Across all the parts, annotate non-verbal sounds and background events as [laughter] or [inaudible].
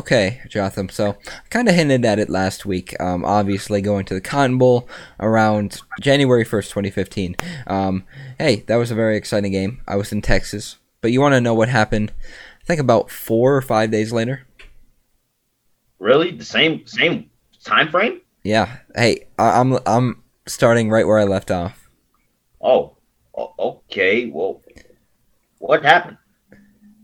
Okay, Jotham. So, I kind of hinted at it last week. Um, obviously, going to the Cotton Bowl around January 1st, 2015. Um, hey, that was a very exciting game. I was in Texas. But you want to know what happened, I think about four or five days later? Really? The same same time frame? Yeah. Hey, I, I'm, I'm starting right where I left off. Oh, okay. Well, what happened?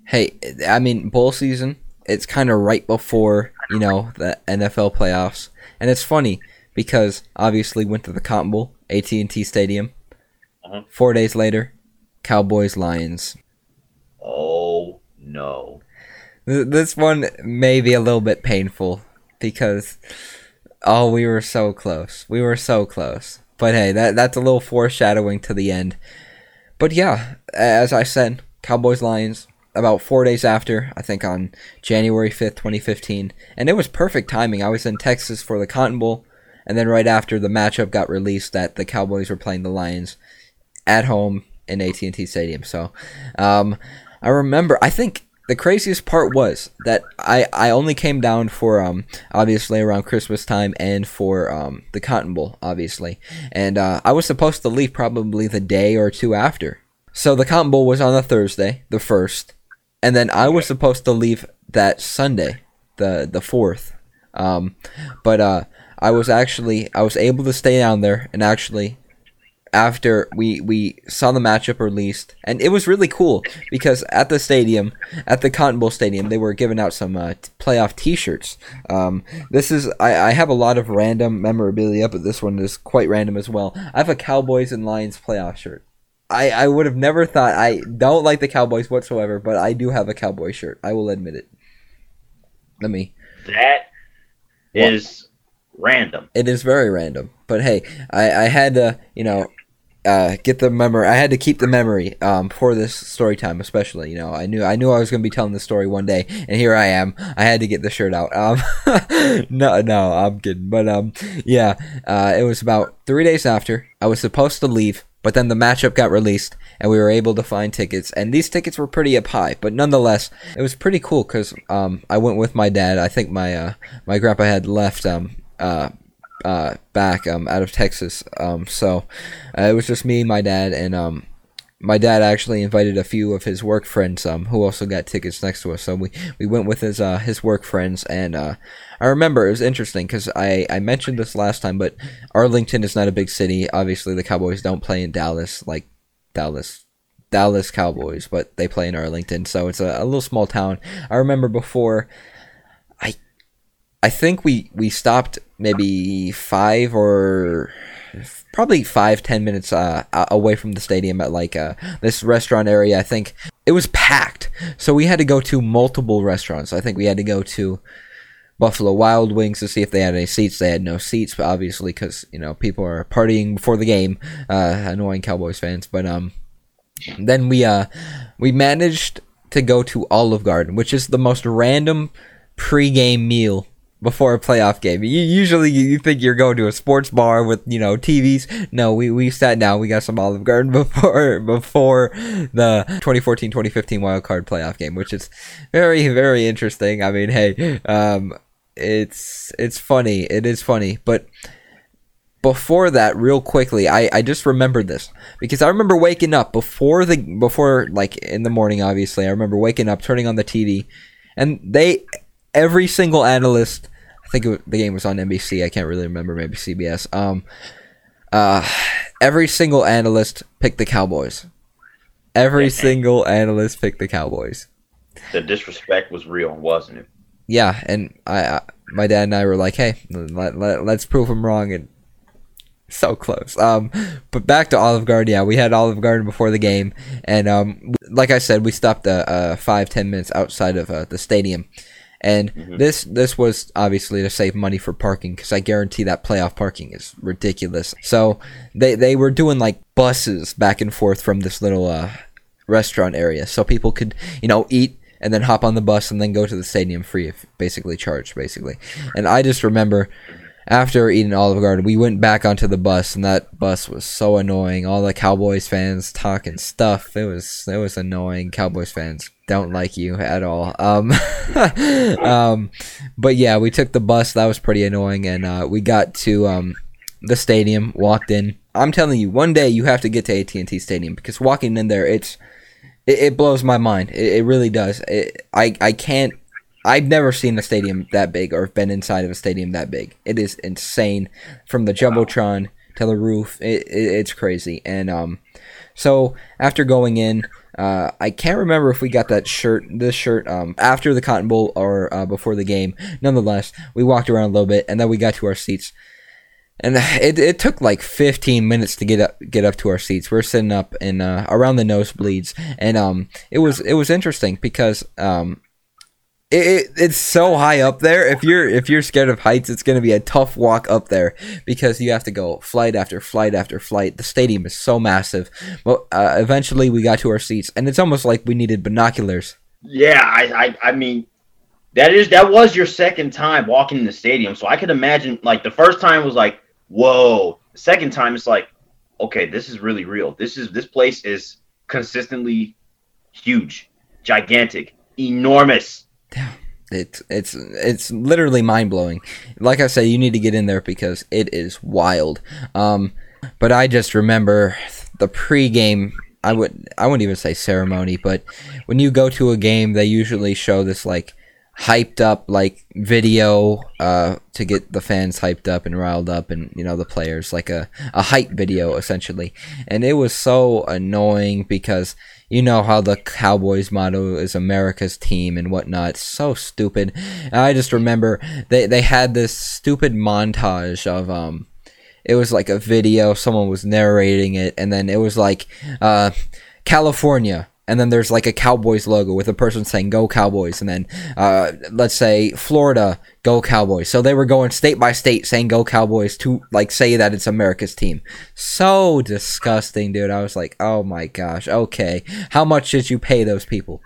Hey, I mean, bowl season, it's kind of right before, you know, the NFL playoffs. And it's funny because obviously went to the Cotton Bowl, AT&T Stadium. Uh-huh. 4 days later, Cowboys Lions. Oh no. Th- This one may be a little bit painful because oh, we were so close. We were so close. But hey, that that's a little foreshadowing to the end. But yeah, as I said, Cowboys Lions about 4 days after, I think on January 5th, 2015, and it was perfect timing. I was in Texas for the Cotton Bowl, and then right after the matchup got released that the Cowboys were playing the Lions at home in AT&T Stadium. So, um, I remember. I think the craziest part was that I, I only came down for um obviously around Christmas time and for um the Cotton Bowl obviously, and uh, I was supposed to leave probably the day or two after. So the Cotton Bowl was on a Thursday, the first, and then I was supposed to leave that Sunday, the the fourth. Um, but uh, I was actually I was able to stay down there and actually after we we saw the matchup released and it was really cool because at the stadium at the cotton bowl stadium they were giving out some uh, t- playoff t-shirts. Um, this is I, I have a lot of random memorabilia but this one is quite random as well. I have a cowboys and lions playoff shirt I, I would have never thought i don't like the cowboys whatsoever but i do have a cowboy shirt i will admit it let me That is random. it is very random. But hey, I, I had to, you know, uh, get the memory. I had to keep the memory um, for this story time, especially. You know, I knew I knew I was going to be telling the story one day, and here I am. I had to get the shirt out. Um, [laughs] no, no, I'm kidding. But um, yeah, uh, it was about three days after I was supposed to leave, but then the matchup got released, and we were able to find tickets. And these tickets were pretty up high, but nonetheless, it was pretty cool because um, I went with my dad. I think my uh, my grandpa had left um uh uh, back um, out of Texas. Um, so uh, it was just me, my dad, and um, my dad actually invited a few of his work friends um, who also got tickets next to us. So we, we went with his uh, his work friends, and uh, I remember it was interesting because I, I mentioned this last time, but Arlington is not a big city. Obviously, the Cowboys don't play in Dallas like Dallas. Dallas Cowboys, but they play in Arlington, so it's a, a little small town. I remember before I think we we stopped maybe five or probably five ten minutes uh, away from the stadium at like uh, this restaurant area. I think it was packed, so we had to go to multiple restaurants. I think we had to go to Buffalo Wild Wings to see if they had any seats. They had no seats, but obviously because you know people are partying before the game, uh, annoying Cowboys fans. But um, then we uh we managed to go to Olive Garden, which is the most random pre-game meal before a playoff game. You, usually you think you're going to a sports bar with, you know, TVs. No, we, we sat down, we got some Olive Garden [laughs] before before the 2014-2015 wild card playoff game, which is very very interesting. I mean, hey, um it's it's funny. It is funny, but before that real quickly I, I just remembered this because i remember waking up before the before like in the morning obviously i remember waking up turning on the tv and they every single analyst i think it, the game was on nbc i can't really remember maybe cbs um uh every single analyst picked the cowboys every single analyst picked the cowboys The disrespect was real, wasn't it? yeah, and I, I my dad and I were like, hey, let, let, let's prove him wrong, and so close. Um, but back to Olive Garden. Yeah, we had Olive Garden before the game, and um, like I said, we stopped uh, uh five ten minutes outside of uh, the stadium, and this this was obviously to save money for parking because I guarantee that playoff parking is ridiculous. So they they were doing like buses back and forth from this little uh restaurant area, so people could you know eat and then hop on the bus and then go to the stadium free, if basically charged, basically. And I just remember after eating Olive Garden, we went back onto the bus, and that bus was so annoying. All the Cowboys fans talking stuff. It was it was annoying. Cowboys fans don't like you at all. Um, [laughs] um, but yeah, we took the bus. That was pretty annoying, and uh, we got to um, the stadium. Walked in. I'm telling you, one day you have to get to AT&T Stadium because walking in there, it's it, it blows my mind. It, it really does. It, I I can't I've never seen a stadium that big or been inside of a stadium that big. It is insane from the jumbotron to the roof. It, it, it's crazy. And um, so after going in, uh, I can't remember if we got that shirt, this shirt, um, after the Cotton Bowl or uh, before the game. Nonetheless, we walked around a little bit and then we got to our seats. And [sighs] it, it took like 15 minutes to get up get up to our seats. We're sitting up in uh, around the nosebleeds, and um, it was it was interesting because um, it, it's so high up there. If you're if you're scared of heights, it's going to be a tough walk up there because you have to go flight after flight after flight. The stadium is so massive. But uh, eventually, we got to our seats, and it's almost like we needed binoculars. Yeah, I, I, I mean, that is that was your second time walking in the stadium, so I could imagine like the first time was like, whoa. The second time it's like, okay, this is really real. This is this place is consistently huge, gigantic, enormous yeah, it's it's it's literally mind blowing. Like I say, you need to get in there because it is wild. Um, but I just remember the pregame. I would I wouldn't even say ceremony, but when you go to a game, they usually show this like hyped up like video uh, to get the fans hyped up and riled up and you know the players like a, a hype video essentially and it was so annoying because you know how the Cowboys motto is America's team and whatnot. So stupid. I just remember they they had this stupid montage of um it was like a video, someone was narrating it, and then it was like uh California and then there's like a Cowboys logo with a person saying "Go Cowboys," and then uh, let's say Florida, "Go Cowboys." So they were going state by state saying "Go Cowboys" to like say that it's America's team. So disgusting, dude. I was like, oh my gosh. Okay, how much did you pay those people?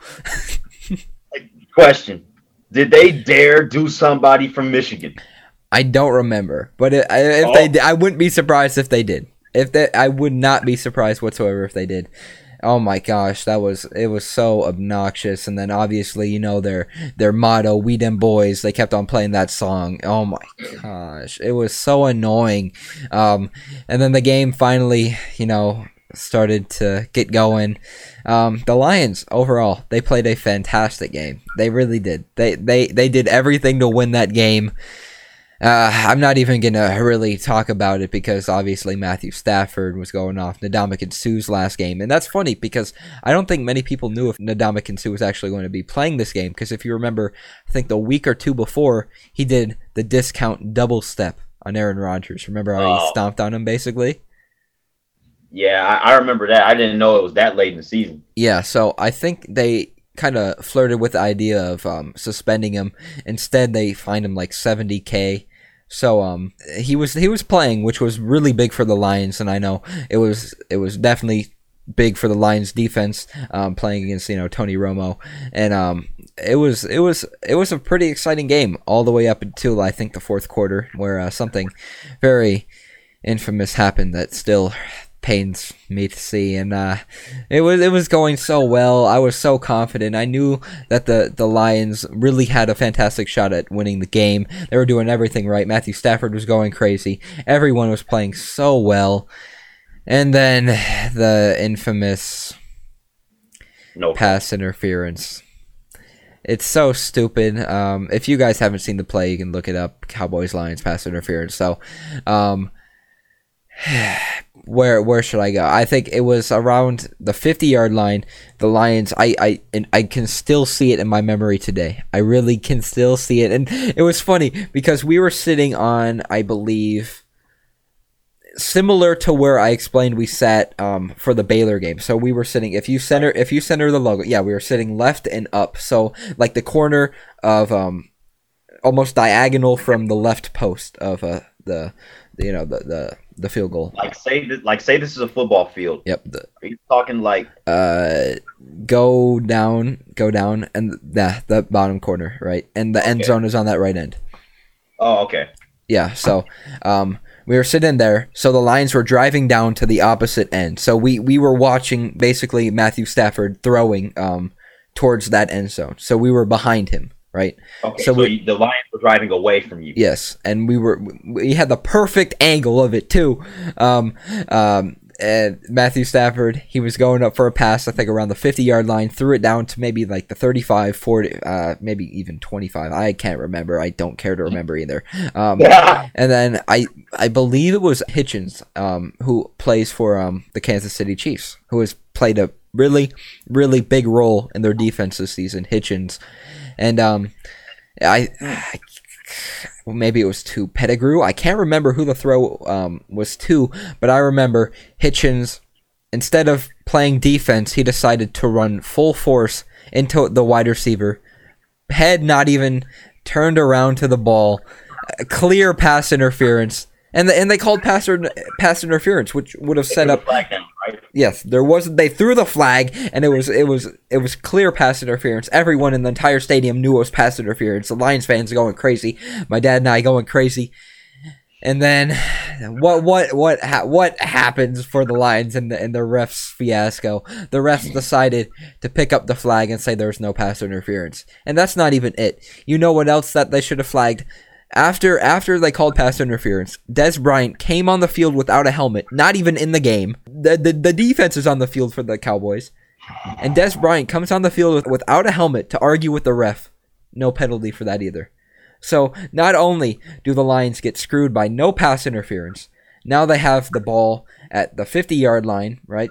[laughs] Question: Did they dare do somebody from Michigan? I don't remember, but if oh. they, I wouldn't be surprised if they did. If they, I would not be surprised whatsoever if they did oh my gosh, that was it was so obnoxious. And then obviously, you know their their motto, "We them boys." They kept on playing that song. Oh my gosh, it was so annoying. Um, and then the game finally, you know, started to get going. Um, the Lions overall, they played a fantastic game. They really did. They they they did everything to win that game. Uh, I'm not even gonna really talk about it because obviously Matthew Stafford was going off Ndamukong Suh's last game, and that's funny because I don't think many people knew if Ndamukong Suh was actually going to be playing this game. Because if you remember, I think the week or two before he did the discount double step on Aaron Rodgers. Remember how oh. he stomped on him basically? Yeah, I, I remember that. I didn't know it was that late in the season. Yeah, so I think they kind of flirted with the idea of um, suspending him. Instead, they fined him like 70k so um he was he was playing, which was really big for the Lions, and I know it was it was definitely big for the Lions defense um, playing against you know Tony Romo, and um it was it was it was a pretty exciting game all the way up until I think the fourth quarter where uh, something very infamous happened that still pains me to see and uh, it was it was going so well i was so confident i knew that the the lions really had a fantastic shot at winning the game they were doing everything right matthew stafford was going crazy everyone was playing so well and then the infamous no. pass interference it's so stupid. Um, if you guys haven't seen the play, you can look it up. Cowboys Lions pass interference. So, um, where where should I go? I think it was around the 50 yard line. The Lions, I I and I can still see it in my memory today. I really can still see it, and it was funny because we were sitting on, I believe, similar to where I explained we sat um, for the Baylor game. So we were sitting. If you center, if you center the logo, yeah, we were sitting left and up. So like the corner of um, almost diagonal from the left post of uh, the you know the the the field goal. Like say this, like say this is a football field. Yep. The, Are you talking like uh go down, go down, and the the bottom corner, right, and the okay. end zone is on that right end. Oh, okay. Yeah, so um, we were sitting there. So the Lions were driving down to the opposite end. So we we were watching basically Matthew Stafford throwing um, towards that end zone. So we were behind him, right? Okay, So so, we- the Lions were driving away from you. Yes, and we were we had the perfect angle of it too. Um, um, and Matthew Stafford, he was going up for a pass, I think around the 50 yard line, threw it down to maybe like the 35, 40, uh, maybe even 25. I can't remember. I don't care to remember either. Um, [laughs] and then I I believe it was Hitchens, um, who plays for um the Kansas City Chiefs, who has played a really really big role in their defense this season. Hitchens, and um, I. I [sighs] well, maybe it was to Pettigrew. I can't remember who the throw um, was to, but I remember Hitchens, instead of playing defense, he decided to run full force into the wide receiver. Head not even turned around to the ball. A Clear pass interference. And, the, and they called pass, inter- pass interference, which would have set up Flag? Yes, there was. They threw the flag, and it was it was it was clear pass interference. Everyone in the entire stadium knew it was pass interference. The Lions fans going crazy. My dad and I going crazy. And then, what what what ha- what happens for the Lions and the in the refs fiasco? The refs decided to pick up the flag and say there was no pass interference, and that's not even it. You know what else that they should have flagged? After after they called pass interference, Dez Bryant came on the field without a helmet, not even in the game. The the, the defense is on the field for the Cowboys. And Dez Bryant comes on the field with, without a helmet to argue with the ref. No penalty for that either. So not only do the Lions get screwed by no pass interference, now they have the ball at the 50 yard line, right?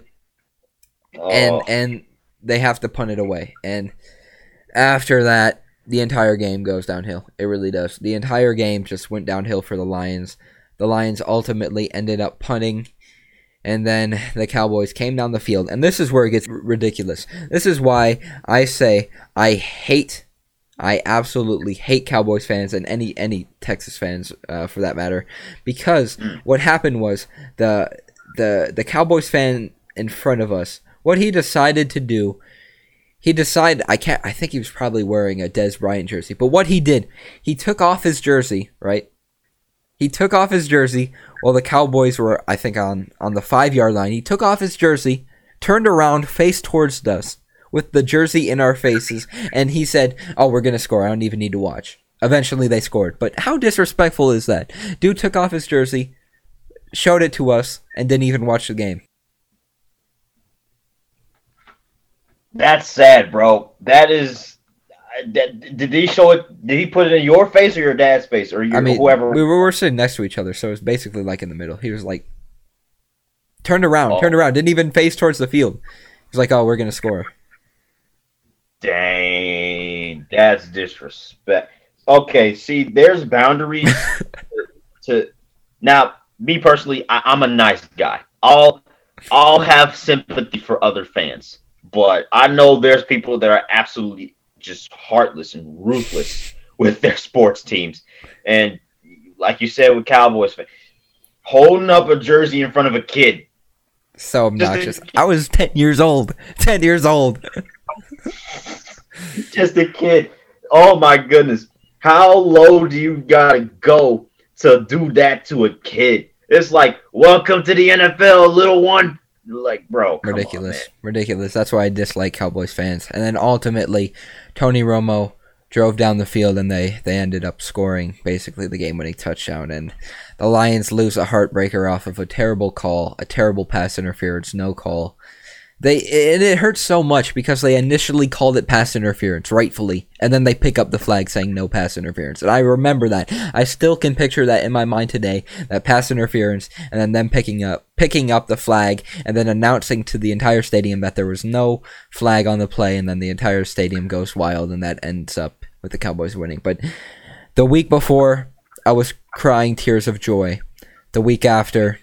Oh, and and they have to punt it away. And after that, the entire game goes downhill. It really does. The entire game just went downhill for the Lions. The Lions ultimately ended up punting, and then the Cowboys came down the field. And this is where it gets r- ridiculous. This is why I say I hate. I absolutely hate Cowboys fans and any any Texas fans uh, for that matter, because what happened was the the the Cowboys fan in front of us what he decided to do he decided i can't i think he was probably wearing a dez bryant jersey but what he did he took off his jersey right? He took off his jersey while the cowboys were i think on on the five yard line. He took off his jersey turned around faced towards us with the jersey in our faces and he said oh we're gonna score. I don't even need to watch. Eventually they scored. But how disrespectful is that? Dude took off his jersey showed it to us and didn't even watch the game that's sad, bro. That is. Uh, that, did he show it? Did he put it in your face or your dad's face or your, I mean, whoever? we were, sitting next to each other, so it was basically like in the middle. He was like, turned around, Oh. turned around, didn't even face towards the field. He was like, "Oh, we're gonna score." Dang, that's disrespect. Okay, see, there's boundaries [laughs] to. Now, me personally, I, I'm a nice guy. I'll I'll have sympathy for other fans, but I know there's people that are absolutely just heartless and ruthless with their sports teams, and like you said with Cowboys fans, holding up a jersey in front of a kid. So obnoxious. I was ten years old. [laughs] Ten years old. [laughs] just a kid. Oh my goodness. How low do you gotta go to do that to a kid? It's like, welcome to the NFL, little one. Like, bro, on, Ridiculous. man. Ridiculous. That's why I dislike Cowboys fans. And then ultimately, Tony Romo drove down the field and they, they ended up scoring basically the game winning touchdown. And the Lions lose a heartbreaker off of a terrible call, a terrible pass interference, no call. They and it hurts so much because they initially called it pass interference, rightfully, and then they pick up the flag saying no pass interference. And I remember that. I still can picture that in my mind today, that pass interference, and then them picking up picking up the flag and then announcing to the entire stadium that there was no flag on the play, and then the entire stadium goes wild, and that ends up with the Cowboys winning. But the week before, I was crying tears of joy. The week after,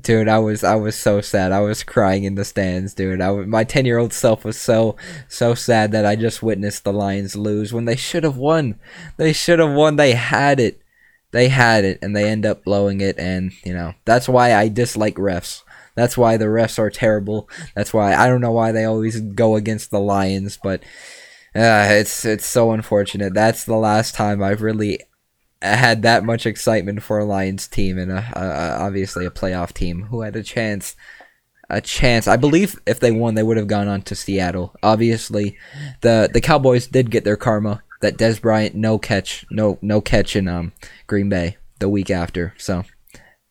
dude, I was I was so sad. I was crying in the stands, dude. I my ten year old self was so so sad that I just witnessed the Lions lose when they should have won. They should have won. They had it. They had it, and they end up blowing it. And you know that's why I dislike refs. That's why the refs are terrible. That's why I don't know why they always go against the Lions, but uh, it's it's so unfortunate. That's the last time I've really had that much excitement for a Lions team and a, a, obviously a playoff team who had a chance. A chance. I believe if they won, they would have gone on to Seattle. Obviously, the the Cowboys did get their karma. That Dez Bryant no catch, no no catch in um Green Bay the week after. So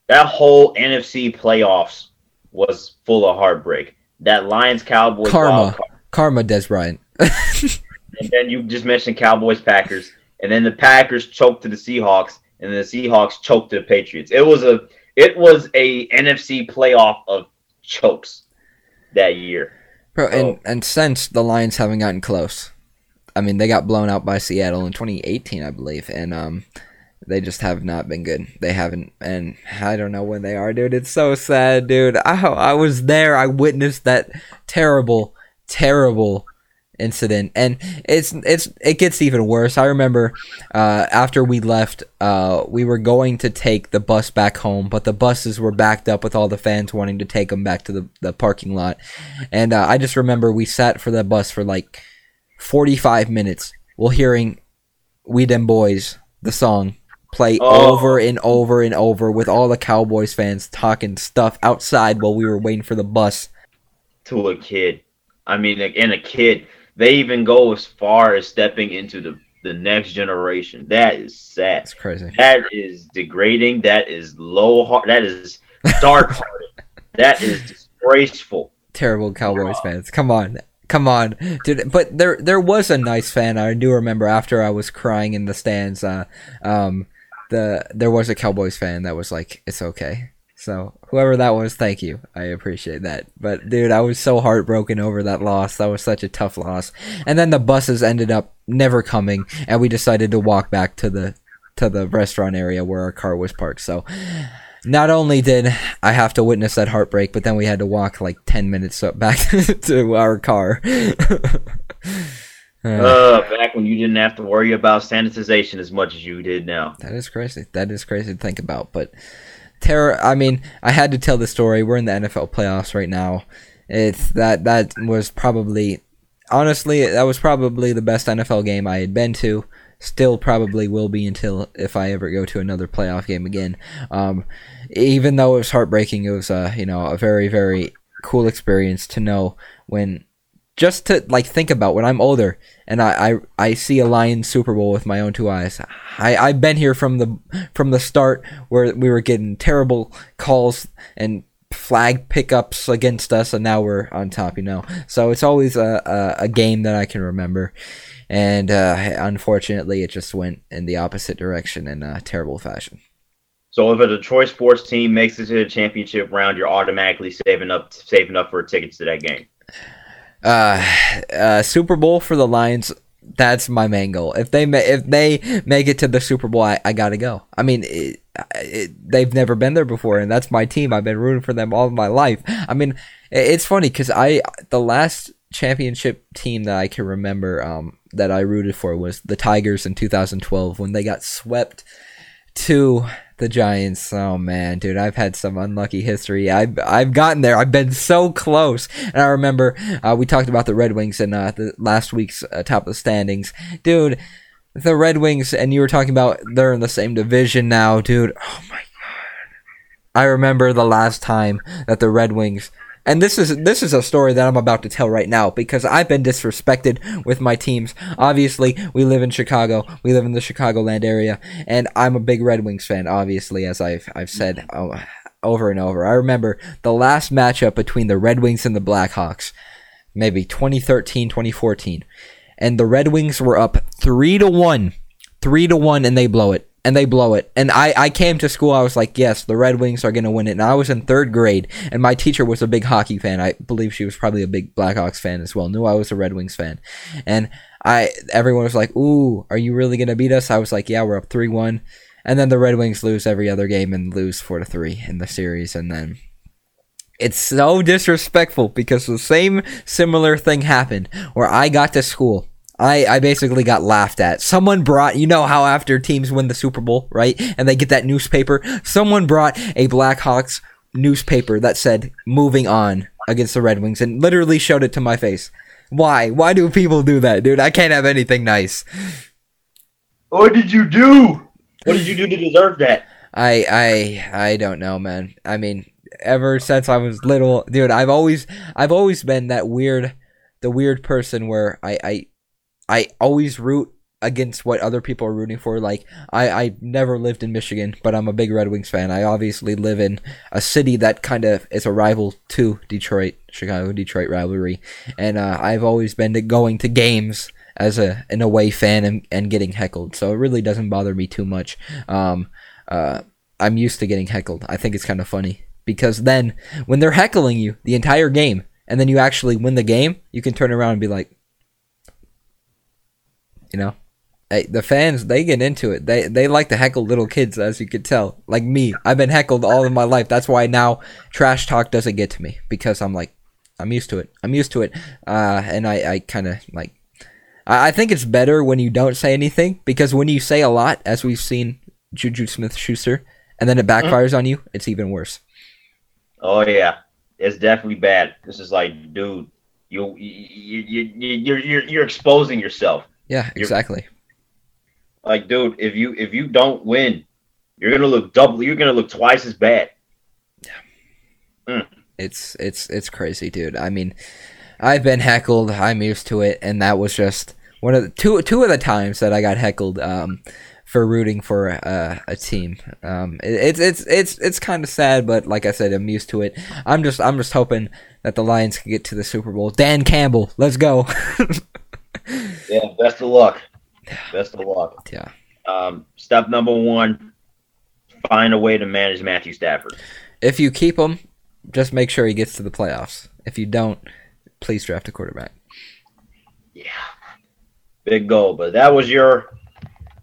that whole NFC playoffs was full of heartbreak. That Lions Cowboys karma, karma, Dez Bryant. [laughs] and then you just mentioned Cowboys Packers, and then the Packers choked to the Seahawks, and then the Seahawks choked to the Patriots. It was a it was a NFC playoff of chokes that year. Bro, so, and and since the Lions haven't gotten close, I mean they got blown out by Seattle in 2018, I believe, and um they just have not been good. They haven't, and I don't know when they are, dude. It's so sad, dude. I I was there. I witnessed that terrible, terrible incident and it's it's it gets even worse. I remember uh, after we left uh, we were going to take the bus back home but the buses were backed up with all the fans wanting to take them back to the, the parking lot. And uh, i just remember we sat for the bus for like 45 minutes while hearing we them boys the song play oh. over and over and over with all the cowboys fans talking stuff outside while we were waiting for the bus. To a kid. I mean and a kid they even go as far as stepping into the the next generation. That is sad. That's crazy. That is degrading. That is low heart. That is dark [laughs] hearted. that is disgraceful. Terrible Cowboys fans. Come on. Come on, dude! But there, there was a nice fan. I do remember after I was crying in the stands. Uh, um, the there was a Cowboys fan that was like, "It's okay." So whoever that was, thank you. I appreciate that. But dude, I was so heartbroken over that loss. That was such a tough loss. And then the buses ended up never coming, and we decided to walk back to the to the restaurant area where our car was parked. So not only did I have to witness that heartbreak, but then we had to walk like ten minutes back [laughs] to our car. [laughs] Uh, uh, back when you didn't have to worry about sanitization as much as you did now. That is crazy. That is crazy to think about. But terror. I mean, I had to tell the story. We're in the NFL playoffs right now. It's that that was probably, honestly, that was probably the best NFL game I had been to. Still, probably will be until if I ever go to another playoff game again. Um, even though it was heartbreaking, it was a you know a very very cool experience to know when just to like think about when I'm older and I, I, I see a Lions Super Bowl with my own two eyes. I, I've been here from the from the start where we were getting terrible calls and flag pickups against us and now we're on top, you know. So it's always a, a, a game that I can remember. And uh, unfortunately it just went in the opposite direction in a terrible fashion. So if a Detroit sports team makes it to the championship round, you're automatically saving up saving up for tickets to that game uh, uh, Super Bowl for the Lions. That's my main goal. If they ma- if they make it to the Super Bowl, I, I gotta go. I mean, it, it, they've never been there before, and that's my team. I've been rooting for them all my life. I mean, it, it's funny because I the last championship team that I can remember um, that I rooted for was the Tigers in 2012 when they got swept to the Giants. Oh man, dude, I've had some unlucky history. I've I've gotten there. I've been so close. And I remember uh, we talked about the Red Wings in uh, the last week's uh, top of the standings, dude. The Red Wings, and you were talking about they're in the same division now, dude. Oh my god. I remember the last time that the Red Wings and this is this is a story that I'm about to tell right now because I've been disrespected with my teams. Obviously, we live in Chicago. We live in the Chicagoland area, and I'm a big Red Wings fan. Obviously, as I've I've said oh, over and over. I remember the last matchup between the Red Wings and the Blackhawks, maybe 2013, 2014, and the Red Wings were up three to one, three to one, and they blow it and they blow it. And I, I came to school, I was like, yes, the Red Wings are going to win it. And I was in third grade, and my teacher was a big hockey fan. I believe she was probably a big Blackhawks fan as well, knew I was a Red Wings fan. And I everyone was like, ooh, are you really going to beat us? I was like, yeah, we're up 3 1. And then the Red Wings lose every other game and lose 4 to 3 in the series. And then it's so disrespectful because the same similar thing happened where I got to school I, I basically got laughed at. Someone brought, you know how after teams win the Super Bowl, right? And they get that newspaper? Someone brought a Blackhawks newspaper that said, moving on against the Red Wings and literally showed it to my face. Why? Why do people do that, dude? I can't have anything nice. What did you do? What did you do to deserve that? I I I don't know, man. I mean, ever since I was little, dude, I've always I've always been that weird the weird person where I I I always root against what other people are rooting for. Like I I never lived in Michigan, but I'm a big Red Wings fan. I obviously live in a city that kind of is a rival to Detroit, Chicago Detroit rivalry, and uh, I've always been to going to games as a an away fan and, and getting heckled. So it really doesn't bother me too much. Um, uh, I'm used to getting heckled. I think it's kind of funny because then when they're heckling you the entire game and then you actually win the game, you can turn around and be like, you know, hey, the fans they get into it. They they like to heckle little kids, as you could tell. Like me, I've been heckled all of my life. That's why now trash talk doesn't get to me because I'm like, I'm used to it. I'm used to it, uh, and I I kind of like. I I think it's better when you don't say anything because when you say a lot, as we've seen Juju Smith Schuster, and then it backfires on you, it's even worse. Oh yeah, it's definitely bad. This is like, dude, you you you you're you're you're exposing yourself. Yeah, exactly. Like, dude, if you if you don't win, you're gonna look double. You're gonna look twice as bad. Yeah. It's it's it's crazy, dude. I mean, I've been heckled. I'm used to it, and that was just one of the two two of the times that I got heckled um, for rooting for uh, a team. Um, it, it's it's it's it's kind of sad, but like I said, I'm used to it. I'm just I'm just hoping that the Lions can get to the Super Bowl. Dan Campbell, let's go. [laughs] Yeah, best of luck. Best of luck. yeah, Um, step number one: find a way to manage Matthew Stafford. if you keep him, just make sure he gets to the playoffs. If you don't, please draft a quarterback. Yeah, big goal. But that was your,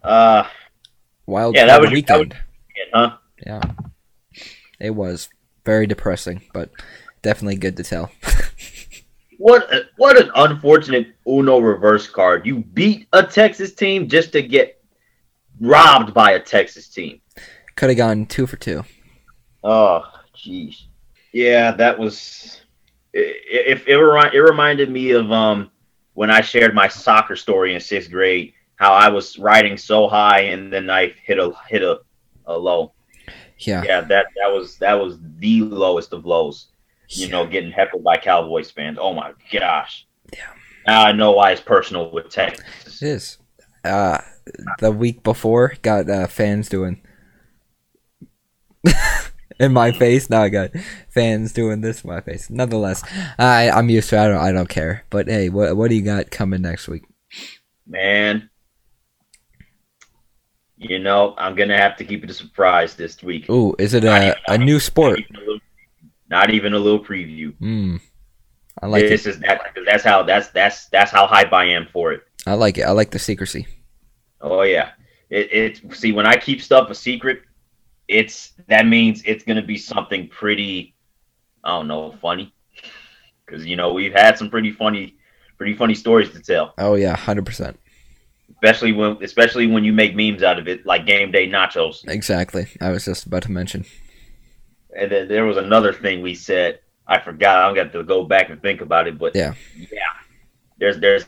uh, Wild Yeah, that was- that was- weekend. huh? Yeah. It was very depressing, but definitely good to tell. [laughs] What a, what an unfortunate Uno reverse card. You beat a Texas team just to get robbed by a Texas team. Could have gone two for two. Oh, jeez. Yeah, that was. It, it, it, it reminded me of um when I shared my soccer story in sixth grade. How I was riding so high and then I hit a hit a, a low. Yeah. Yeah, that that was that was the lowest of lows. You know, getting heckled by Cowboys fans. Oh my gosh. Yeah. Now I know why it's personal with Texas. It is. Uh, the week before, got uh, fans doing [laughs] in my face. Now I got fans doing this in my face. Nonetheless, I I'm used to. It. I don't I don't care. But hey, what what do you got coming next week? Man. You know, I'm gonna have to keep it a surprise this week. Ooh, is it a a new sport? Not even a little, not even a little preview. Hmm. I like this it. is that. That's how. That's that's that's how hype I am for it. I like it. I like the secrecy. Oh yeah. It it see when I keep stuff a secret, it's that means it's gonna be something pretty. I don't know, funny. Because you know we've had some pretty funny, pretty funny stories to tell. Oh yeah, hundred percent. Especially when, especially when you make memes out of it, like game day nachos. Exactly. I was just about to mention. And then there was another thing we said. I forgot. I'm gonna have to go back and think about it. But Yeah. yeah. There's there's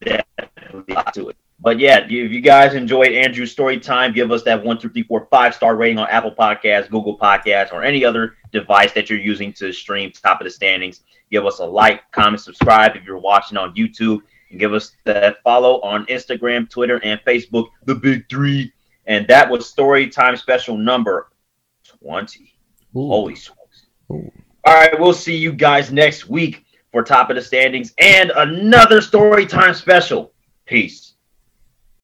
definitely a lot to it. But yeah, if you guys enjoyed Andrew's story time, give us that one, two, three, four, five star rating on Apple Podcasts, Google Podcasts, or any other device that you're using to stream top of the standings. Give us a like, comment, subscribe if you're watching on YouTube, and give us that follow on Instagram, Twitter, and Facebook, the big three. And that was story time special number 20. Ooh. Holy smokes. Ooh. All right, we'll see you guys next week for top of the standings and another story time special. Peace.